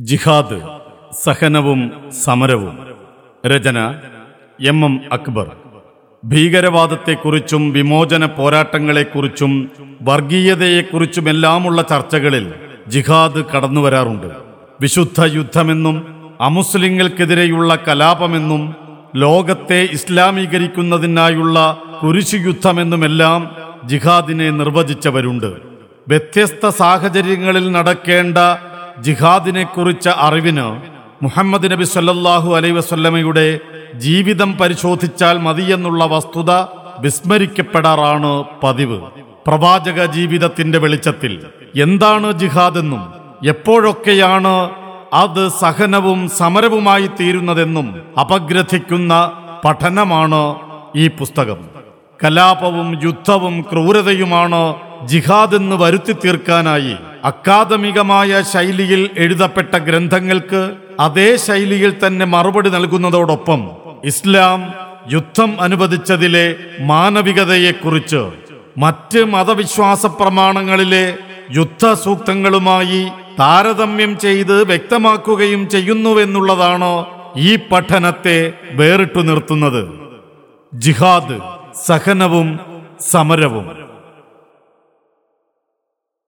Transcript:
ജിഹാദ് സഹനവും സമരവും. രചന എം എം അക്ബർ. ഭീകരവാദത്തെക്കുറിച്ചും വിമോചന പോരാട്ടങ്ങളെക്കുറിച്ചും വർഗീയതയെക്കുറിച്ചുമെല്ലാമുള്ള ചർച്ചകളിൽ ജിഹാദ് കടന്നുവരാറുണ്ട്. വിശുദ്ധ യുദ്ധമെന്നും അമുസ്ലിങ്ങൾക്കെതിരെയുള്ള കലാപമെന്നും ലോകത്തെ ഇസ്ലാമീകരിക്കുന്നതിനായുള്ള കുരിശുയുദ്ധമെന്നുമെല്ലാം ജിഹാദിനെ നിർവചിച്ചവരുണ്ട്. വ്യത്യസ്ത സാഹചര്യങ്ങളിൽ നടക്കേണ്ട ജിഹാദിനെക്കുറിച്ച അറിവിന് മുഹമ്മദ് നബി സല്ലാഹു അലൈ വസല്ലമയുടെ ജീവിതം പരിശോധിച്ചാൽ മതിയെന്നുള്ള വസ്തുത വിസ്മരിക്കപ്പെടാറാണ് പതിവ്. പ്രവാചക ജീവിതത്തിന്റെ വെളിച്ചത്തിൽ എന്താണ് ജിഹാദ് എന്നും എപ്പോഴൊക്കെയാണ് അത് സഹനവും സമരവുമായി തീരുന്നതെന്നും അപഗ്രഥിക്കുന്ന പഠനമാണ് ഈ പുസ്തകം. കലാപവും യുദ്ധവും ക്രൂരതയുമാണ് ജിഹാദ് എന്ന് വരുത്തി തീർക്കാനായി അക്കാദമികമായ ശൈലിയിൽ എഴുതപ്പെട്ട ഗ്രന്ഥങ്ങൾക്ക് അതേ ശൈലിയിൽ തന്നെ മറുപടി നൽകുന്നതോടൊപ്പം ഇസ്ലാം യുദ്ധം അനുവദിച്ചതിലെ മാനവികതയെക്കുറിച്ച് മറ്റ് മതവിശ്വാസ പ്രമാണങ്ങളിലെ യുദ്ധസൂക്തങ്ങളുമായി താരതമ്യം ചെയ്ത് വ്യക്തമാക്കുകയും ചെയ്യുന്നുവെന്നുള്ളതാണ് ഈ പഠനത്തെ വേറിട്ടു നിർത്തുന്നത്. ജിഹാദ് സഹനവും സമരവും.